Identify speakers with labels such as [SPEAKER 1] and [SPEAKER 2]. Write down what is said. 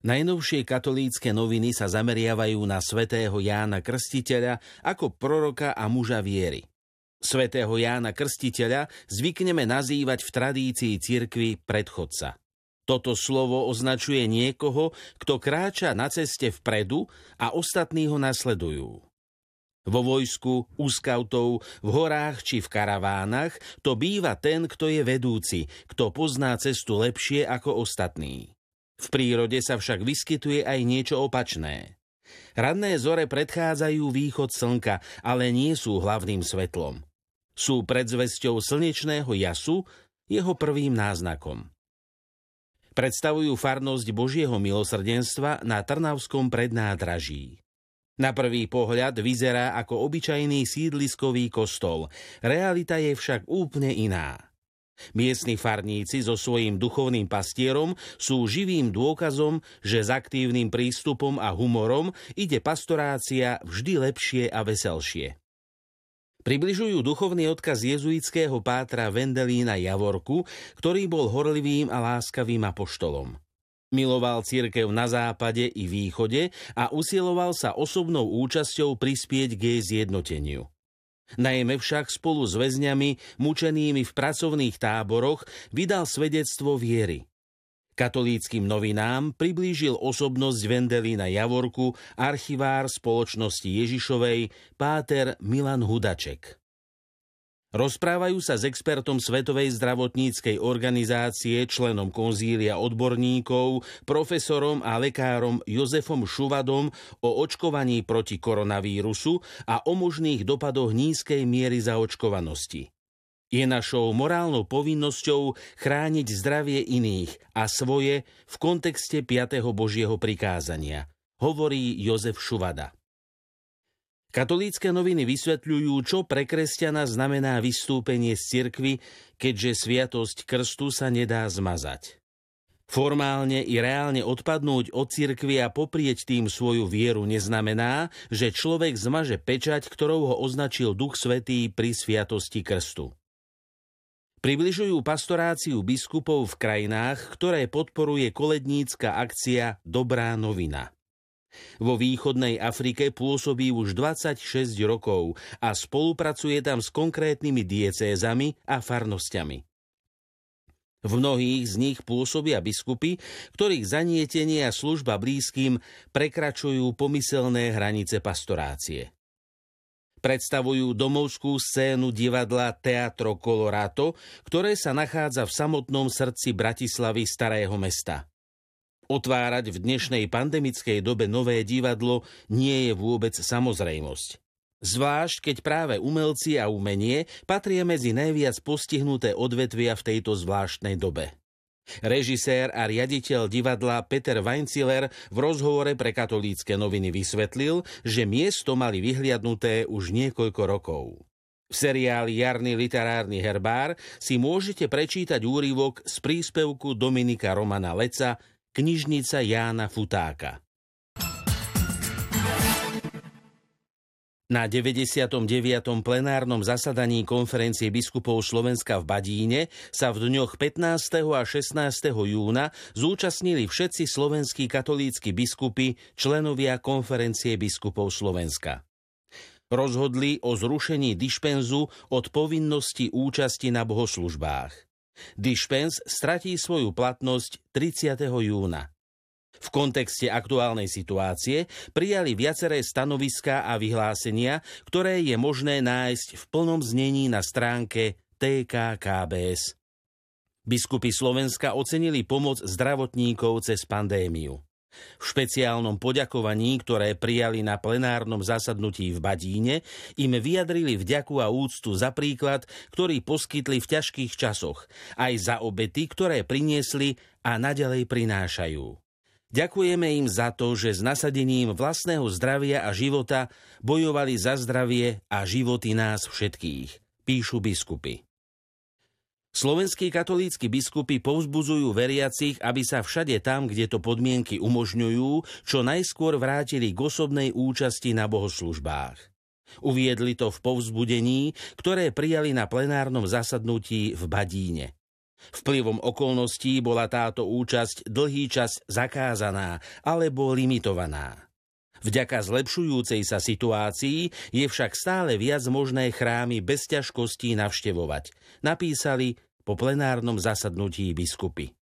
[SPEAKER 1] Najnovšie katolícke noviny sa zameriavajú na svätého Jána Krstiteľa ako proroka a muža viery. Svetého Jána Krstiteľa zvykneme nazývať v tradícii cirkvy predchodca. Toto slovo označuje niekoho, kto kráča na ceste vpredu a ostatní ho nasledujú. Vo vojsku, u skautov, v horách či v karavánach to býva ten, kto je vedúci, kto pozná cestu lepšie ako ostatní. V prírode sa však vyskytuje aj niečo opačné. Radné zore predchádzajú východ slnka, ale nie sú hlavným svetlom. Sú predzvesťou slnečného jasu, jeho prvým náznakom. Predstavujú farnosť Božieho milosrdenstva na Trnavskom prednádraží. Na prvý pohľad vyzerá ako obyčajný sídliskový kostol, realita je však úplne iná. Miestni farníci so svojím duchovným pastierom sú živým dôkazom, že s aktívnym prístupom a humorom ide pastorácia vždy lepšie a veselšie. Približujú duchovný odkaz jezuitského pátra Vendelína Javorku, ktorý bol horlivým a láskavým apoštolom. Miloval církev na západe i východe a usiloval sa osobnou účasťou prispieť k jej zjednoteniu. Najmä však spolu s väzňami, mučenými v pracovných táboroch, vydal svedectvo viery. Katolíckým novinám priblížil osobnosť Vendelína Javorku archivár spoločnosti Ježišovej páter Milan Hudaček. Rozprávajú sa s expertom Svetovej zdravotníckej organizácie, členom konzília odborníkov, profesorom a lekárom Jozefom Šuvadom o očkovaní proti koronavírusu a o možných dopadoch nízkej miery zaočkovanosti. Je našou morálnou povinnosťou chrániť zdravie iných a svoje v kontexte 5. Božieho prikázania, hovorí Jozef Šuvada. Katolícke noviny vysvetľujú, čo pre kresťana znamená vystúpenie z cirkvy, keďže sviatosť krstu sa nedá zmazať. Formálne i reálne odpadnúť od cirkvy a poprieť tým svoju vieru neznamená, že človek zmaže pečať, ktorou ho označil Duch Svetý pri sviatosti krstu. Približujú pastoráciu biskupov v krajinách, ktoré podporuje kolednícka akcia Dobrá novina. Vo východnej Afrike pôsobí už 26 rokov a spolupracuje tam s konkrétnymi diecézami a farnosťami. V mnohých z nich pôsobia biskupy, ktorých zanietenie a služba blízkym prekračujú pomyselné hranice pastorácie. Predstavujú domovskú scénu divadla Teatro Colorato, ktoré sa nachádza v samotnom srdci Bratislavy starého mesta. Otvárať v dnešnej pandemickej dobe nové divadlo nie je vôbec samozrejmosť. Zvlášť, keď práve umelci a umenie patria medzi najviac postihnuté odvetvia v tejto zvláštnej dobe. Režisér a riaditeľ divadla Peter Weinciler v rozhovore pre katolícke noviny vysvetlil, že miesto mali vyhliadnuté už niekoľko rokov. V seriáli Jarný literárny herbár si môžete prečítať úryvok z príspevku Dominika Romana Leca Knižnica Jána Futáka. Na 99. plenárnom zasadaní konferencie biskupov Slovenska v Badíne sa v dňoch 15. a 16. júna zúčastnili všetci slovenskí katolícky biskupy, členovia konferencie biskupov Slovenska. Rozhodli o zrušení dišpenzu od povinnosti účasti na bohoslužbách. Dispens stratí svoju platnosť 30. júna. V kontexte aktuálnej situácie prijali viaceré stanoviská a vyhlásenia, ktoré je možné nájsť v plnom znení na stránke TKKBS. Biskupy Slovenska ocenili pomoc zdravotníkov cez pandémiu. V špeciálnom poďakovaní, ktoré prijali na plenárnom zasadnutí v Badíne, im vyjadrili vďaku a úctu za príklad, ktorý poskytli v ťažkých časoch, aj za obety, ktoré priniesli a naďalej prinášajú. Ďakujeme im za to, že s nasadením vlastného zdravia a života bojovali za zdravie a životy nás všetkých, píšu biskupy. Slovenskí katolícky biskupy povzbudzujú veriacich, aby sa všade tam, kde to podmienky umožňujú, čo najskôr vrátili k osobnej účasti na bohoslužbách. Uviedli to v povzbudení, ktoré prijali na plenárnom zasadnutí v Badíne. Vplyvom okolností bola táto účasť dlhý čas zakázaná alebo limitovaná. Vďaka zlepšujúcej sa situácii je však stále viac možné chrámy bez ťažkostí navštevovať, napísali po plenárnom zasadnutí biskupy.